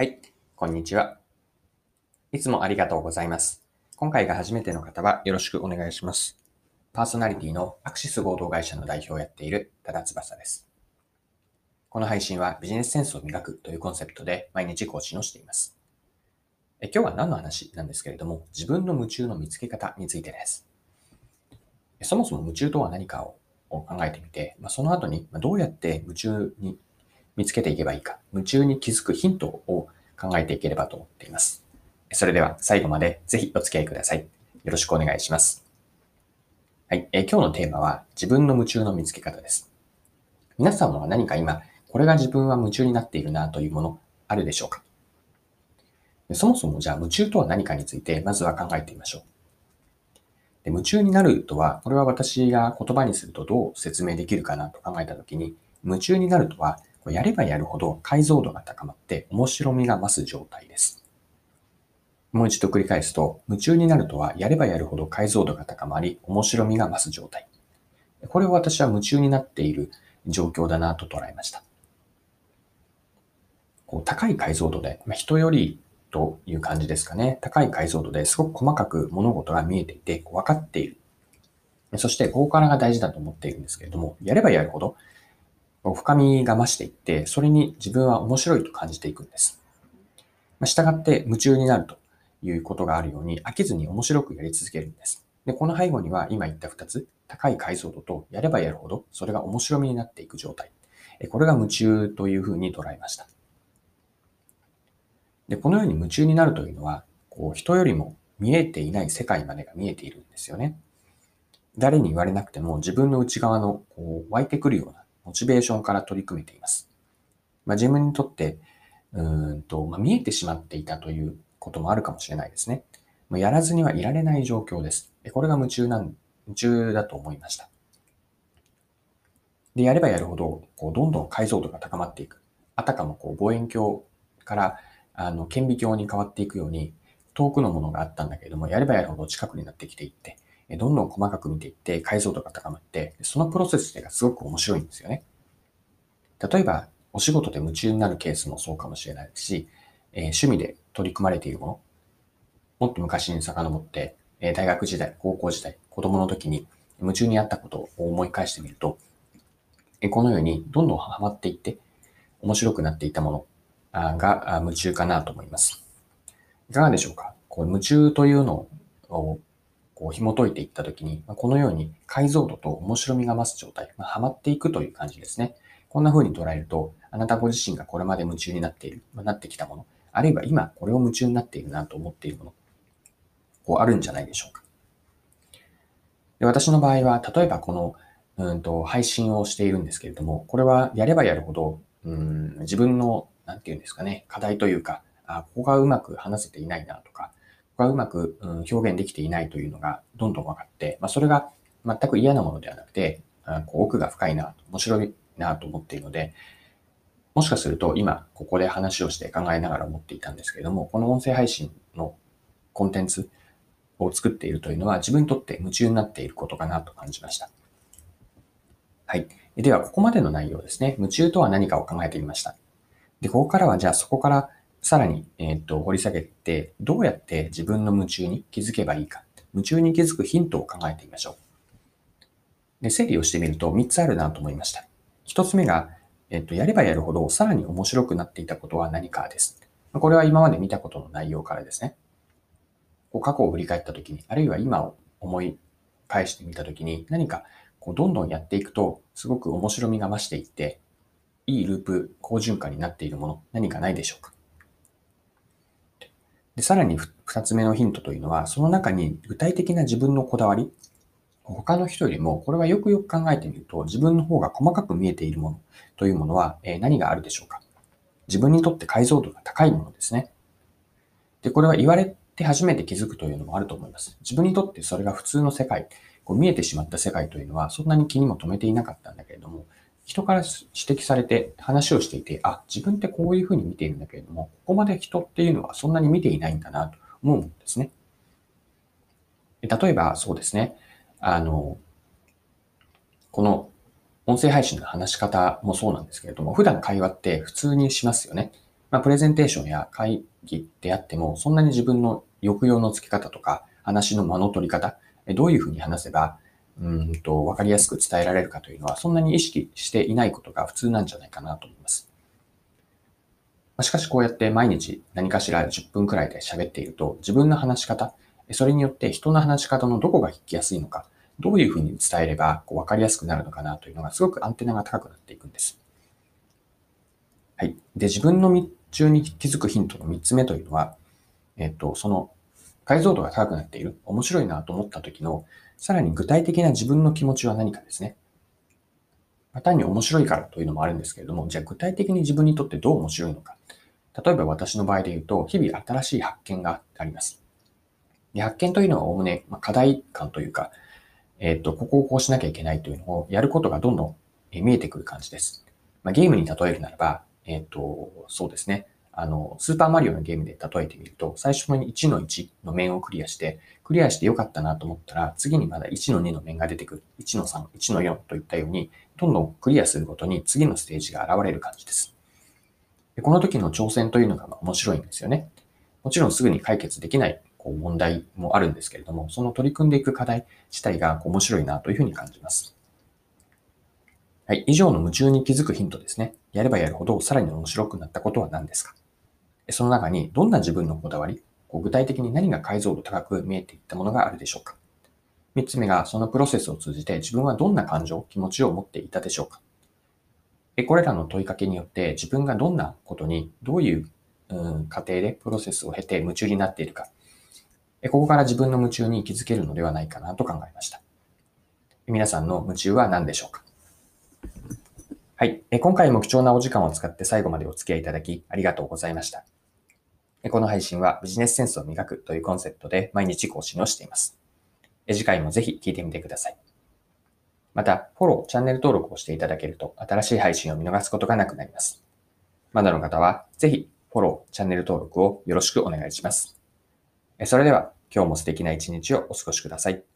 はい、こんにちは。いつもありがとうございます。今回が初めての方はよろしくお願いします。パーソナリティのアクシス合同会社の代表をやっている多田翼です。この配信はビジネスセンスを磨くというコンセプトで毎日更新をしています。え今日は何の話なんですけれども、自分の夢中の見つけ方についてです。そもそも夢中とは何かを考えてみて、まあ、その後にどうやって夢中に見つけていけばいいか、夢中に気づくヒントを考えていければと思っています。それでは最後までぜひお付き合いください。よろしくお願いします。はい、え今日のテーマは自分の夢中の見つけ方です。皆さんは何か今、これが自分は夢中になっているなというものあるでしょうか？そもそもじゃあ夢中とは何かについてまずは考えてみましょう。で夢中になるとは、これは私が言葉にするとどう説明できるかなと考えたときに、夢中になるとは、やればやるほど解像度が高まって面白みが増す状態です。もう一度繰り返すと、夢中になるとは、やればやるほど解像度が高まり、面白みが増す状態。これを私は夢中になっている状況だなと捉えました。こう高い解像度で、まあ、人よりという感じですかね。高い解像度ですごく細かく物事が見えていて、分かっている。そして、ここからが大事だと思っているんですけれども、やればやるほど、深みが増していって、それに自分は面白いと感じていくんです。まあ、従って夢中になるということがあるように、飽きずに面白くやり続けるんです。で、この背後には今言った2つ、高い解像度とやればやるほど、それが面白みになっていく状態。これが夢中というふうに捉えました。で、このように夢中になるというのは、こう人よりも見えていない世界までが見えているんですよね。誰に言われなくても自分の内側のこう湧いてくるようなモチベーションから取り組めています。まあ、自分にとって、うんと、まあ、見えてしまっていたということもあるかもしれないですね。まあ、やらずにはいられない状況です。これが夢中なん、夢中だと思いました。で、やればやるほど、こう、どんどん解像度が高まっていく。あたかもこう、望遠鏡からあの、顕微鏡に変わっていくように、遠くのものがあったんだけれども、やればやるほど近くになってきていって、どんどん細かく見ていって、解像度が高まって、そのプロセスがすごく面白いんですよね。例えば、お仕事で夢中になるケースもそうかもしれないし、えー、趣味で取り組まれているもの、もっと昔に遡って、え、大学時代、高校時代、子供の時に夢中にあったことを思い返してみると、え、このようにどんどんハマっていって、面白くなっていたものが夢中かなと思います。いかがでしょうか？こう夢中というのをこう紐解いていったときに、このように解像度と面白みが増す状態、まあ、ハマっていくという感じですね。こんな風に捉えると、あなたご自身がこれまで夢中になっている、まあ、なってきたもの、あるいは今これを夢中になっているなと思っているもの、こうあるんじゃないでしょうか。で私の場合は、例えばこのうんと配信をしているんですけれども、これはやればやるほど、うん自分のなんて言うんですかね、課題というか、あここがうまく話せていないなとか、こがうまく、表現できていないというのがどんどん分かって、まあ、それが全く嫌なものではなくて、こう奥が深いな、面白いなと思っているので、もしかすると今ここで話をして考えながら思っていたんですけれども、この音声配信のコンテンツを作っているというのは自分にとって夢中になっていることかなと感じました。はい。では、ここまでの内容ですね。夢中とは何かを考えてみました。で、ここからはじゃあそこからさらに、えっ、と、掘り下げて、どうやって自分の夢中に気づけばいいか。夢中に気づくヒントを考えてみましょう。で、整理をしてみると3つあるなと思いました。1つ目が、えっ、と、やればやるほどさらに面白くなっていたことは何かです。これは今まで見たことの内容からですね。こう過去を振り返ったときに、あるいは今を思い返してみたときに、何かこうどんどんやっていくと、すごく面白みが増していって、いいループ、好循環になっているもの、何かないでしょうか。でさらに二つ目のヒントというのは、その中に具体的な自分のこだわり、他の人よりも、これはよくよく考えてみると、自分の方が細かく見えているものというものは、え何があるでしょうか。自分にとって解像度が高いものですね。で、これは言われて初めて気づくというのもあると思います。自分にとってそれが普通の世界、こう見えてしまった世界というのは、そんなに気にも留めていなかったんだけれども、人から指摘されて話をしていて、あ、自分ってこういうふうに見ているんだけれども、ここまで人っていうのはそんなに見ていないんだなと思うんですね。例えばそうですね、あの、この音声配信の話し方もそうなんですけれども、普段会話って普通にしますよね。まあ、プレゼンテーションや会議であっても、そんなに自分の抑揚のつけ方とか、話の間の取り方、どういうふうに話せば、うんと、わかりやすく伝えられるかというのは、そんなに意識していないことが普通なんじゃないかなと思います。しかしこうやって毎日何かしら10分くらいで喋っていると、自分の話し方、それによって人の話し方のどこが聞きやすいのか、どういうふうに伝えればこう分かりやすくなるのかなというのがすごくアンテナが高くなっていくんです。はい。で、自分の中に気づくヒントの3つ目というのは、えっと、その解像度が高くなっている、面白いなと思った時の、さらに具体的な自分の気持ちは何かですね。ま単に面白いからというのもあるんですけれども、じゃあ具体的に自分にとってどう面白いのか。例えば私の場合で言うと、日々新しい発見があります。で発見というのはおおむね、ま課題感というか、えっ、と、ここをこうしなきゃいけないというのをやることがどんどん見えてくる感じです。まあ、ゲームに例えるならば、えっ、と、そうですね。あの、スーパーマリオのゲームで例えてみると、最初に1の1の面をクリアして、クリアしてよかったなと思ったら、次にまだ1の2の面が出てくる。1の3、1の4といったように、どんどんクリアするごとに次のステージが現れる感じです。でこの時の挑戦というのが面白いんですよね。もちろんすぐに解決できないこう問題もあるんですけれども、その取り組んでいく課題自体が面白いなというふうに感じます。はい。以上の夢中に気づくヒントですね。やればやるほどさらに面白くなったことは何ですか？その中にどんな自分のこだわり、具体的に何が解像度高く見えていったものがあるでしょうか？三つ目が、そのプロセスを通じて自分はどんな感情、気持ちを持っていたでしょうか？これらの問いかけによって自分がどんなことに、どういう、過程でプロセスを経て夢中になっているか、ここから自分の夢中に気づけるのではないかなと考えました。皆さんの夢中は何でしょうか？はい。今回も貴重なお時間を使って最後までお付き合いいただきありがとうございました。この配信はビジネスセンスを磨くというコンセプトで毎日更新をしています。次回もぜひ聞いてみてください。また、フォロー、チャンネル登録をしていただけると新しい配信を見逃すことがなくなります。まだの方はぜひフォロー、チャンネル登録をよろしくお願いします。それでは今日も素敵な一日をお過ごしください。